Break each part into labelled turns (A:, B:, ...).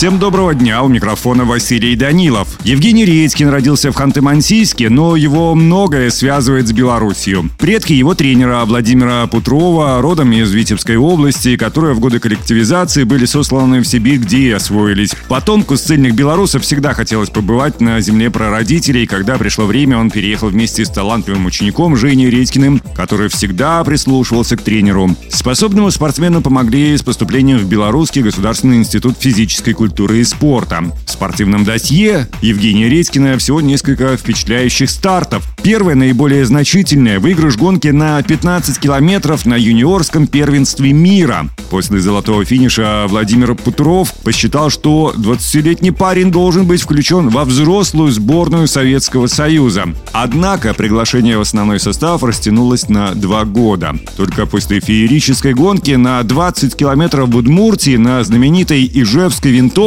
A: Всем доброго дня, у микрофона Василий Данилов. Евгений Редькин родился в Ханты-Мансийске, но его многое связывает с Белоруссией. Предки его тренера Владимира Путрова, родом из Витебской области, которые в годы коллективизации были сосланы в Сибирь, где и освоились. Потомку ссыльных белорусов всегда хотелось побывать на земле прародителей, когда пришло время, он переехал вместе с талантливым учеником Женей Редькиным, который всегда прислушивался к тренеру. Способному спортсмену помогли с поступлением в Белорусский государственный институт физической культуры культуры и спорта. В спортивном досье Евгения Редькина всего несколько впечатляющих стартов. Первое, наиболее значительное – выигрыш гонки на 15 километров на юниорском первенстве мира. После золотого финиша Владимир Путров посчитал, что 20-летний парень должен быть включен во взрослую сборную Советского Союза. Однако приглашение в основной состав растянулось на два года. Только после феерической гонки на 20 километров в Удмуртии на знаменитой Ижевской винтовке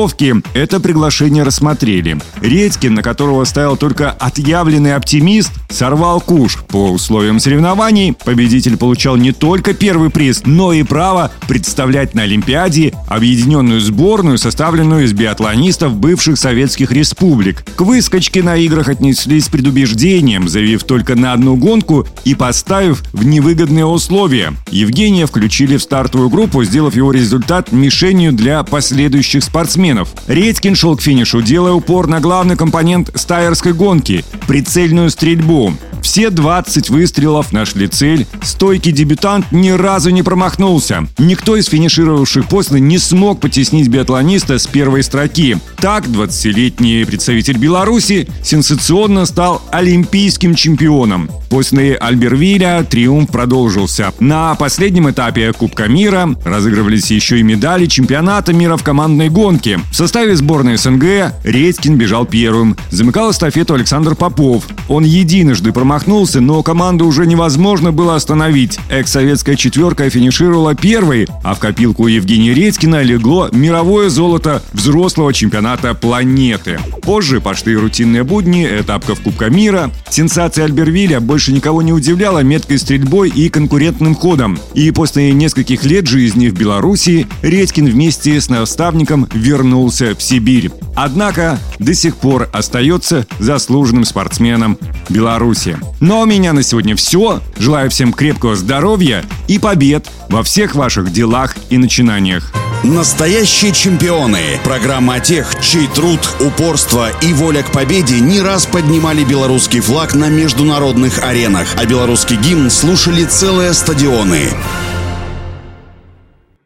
A: это приглашение рассмотрели. Редькин, на которого ставил только отъявленный оптимист, сорвал куш. По условиям соревнований победитель получал не только первый приз, но и право представлять на Олимпиаде объединенную сборную, составленную из биатлонистов бывших советских республик. К выскочке на играх отнеслись с предубеждением, заявив только на одну гонку и поставив в невыгодные условия. Евгения включили в стартовую группу, сделав его результат мишенью для последующих спортсменов. Редькин шел к финишу, делая упор на главный компонент стайерской гонки – прицельную стрельбу. Все 20 выстрелов нашли цель. Стойкий дебютант ни разу не промахнулся. Никто из финишировавших после не смог потеснить биатлониста с первой строки. Так, 20-летний представитель Беларуси сенсационно стал олимпийским чемпионом. После Альбервиля триумф продолжился. На последнем этапе Кубка мира разыгрывались еще и медали чемпионата мира в командной гонке. В составе сборной СНГ Редькин бежал первым. Замыкал эстафету Александр Попов. Он единожды промахнулся, но команду уже невозможно было остановить. Экс-советская четверка финишировала первой, а в копилку Евгения Редькина легло мировое золото взрослого чемпионата планеты. Позже пошли рутинные будни, этапка в Кубка мира. Сенсация Альбервиля больше никого не удивляла меткой стрельбой и конкурентным ходом. И после нескольких лет жизни в Беларуси Редькин вместе с наставником вернулся в Сибирь. Однако до сих пор остается заслуженным спортсменом Беларуси. Ну а у меня на сегодня все. Желаю всем крепкого здоровья и побед во всех ваших делах и начинаниях.
B: Настоящие чемпионы. Программа тех, чей труд, упорство и воля к победе не раз поднимали белорусский флаг на международных аренах, а белорусский гимн слушали целые стадионы.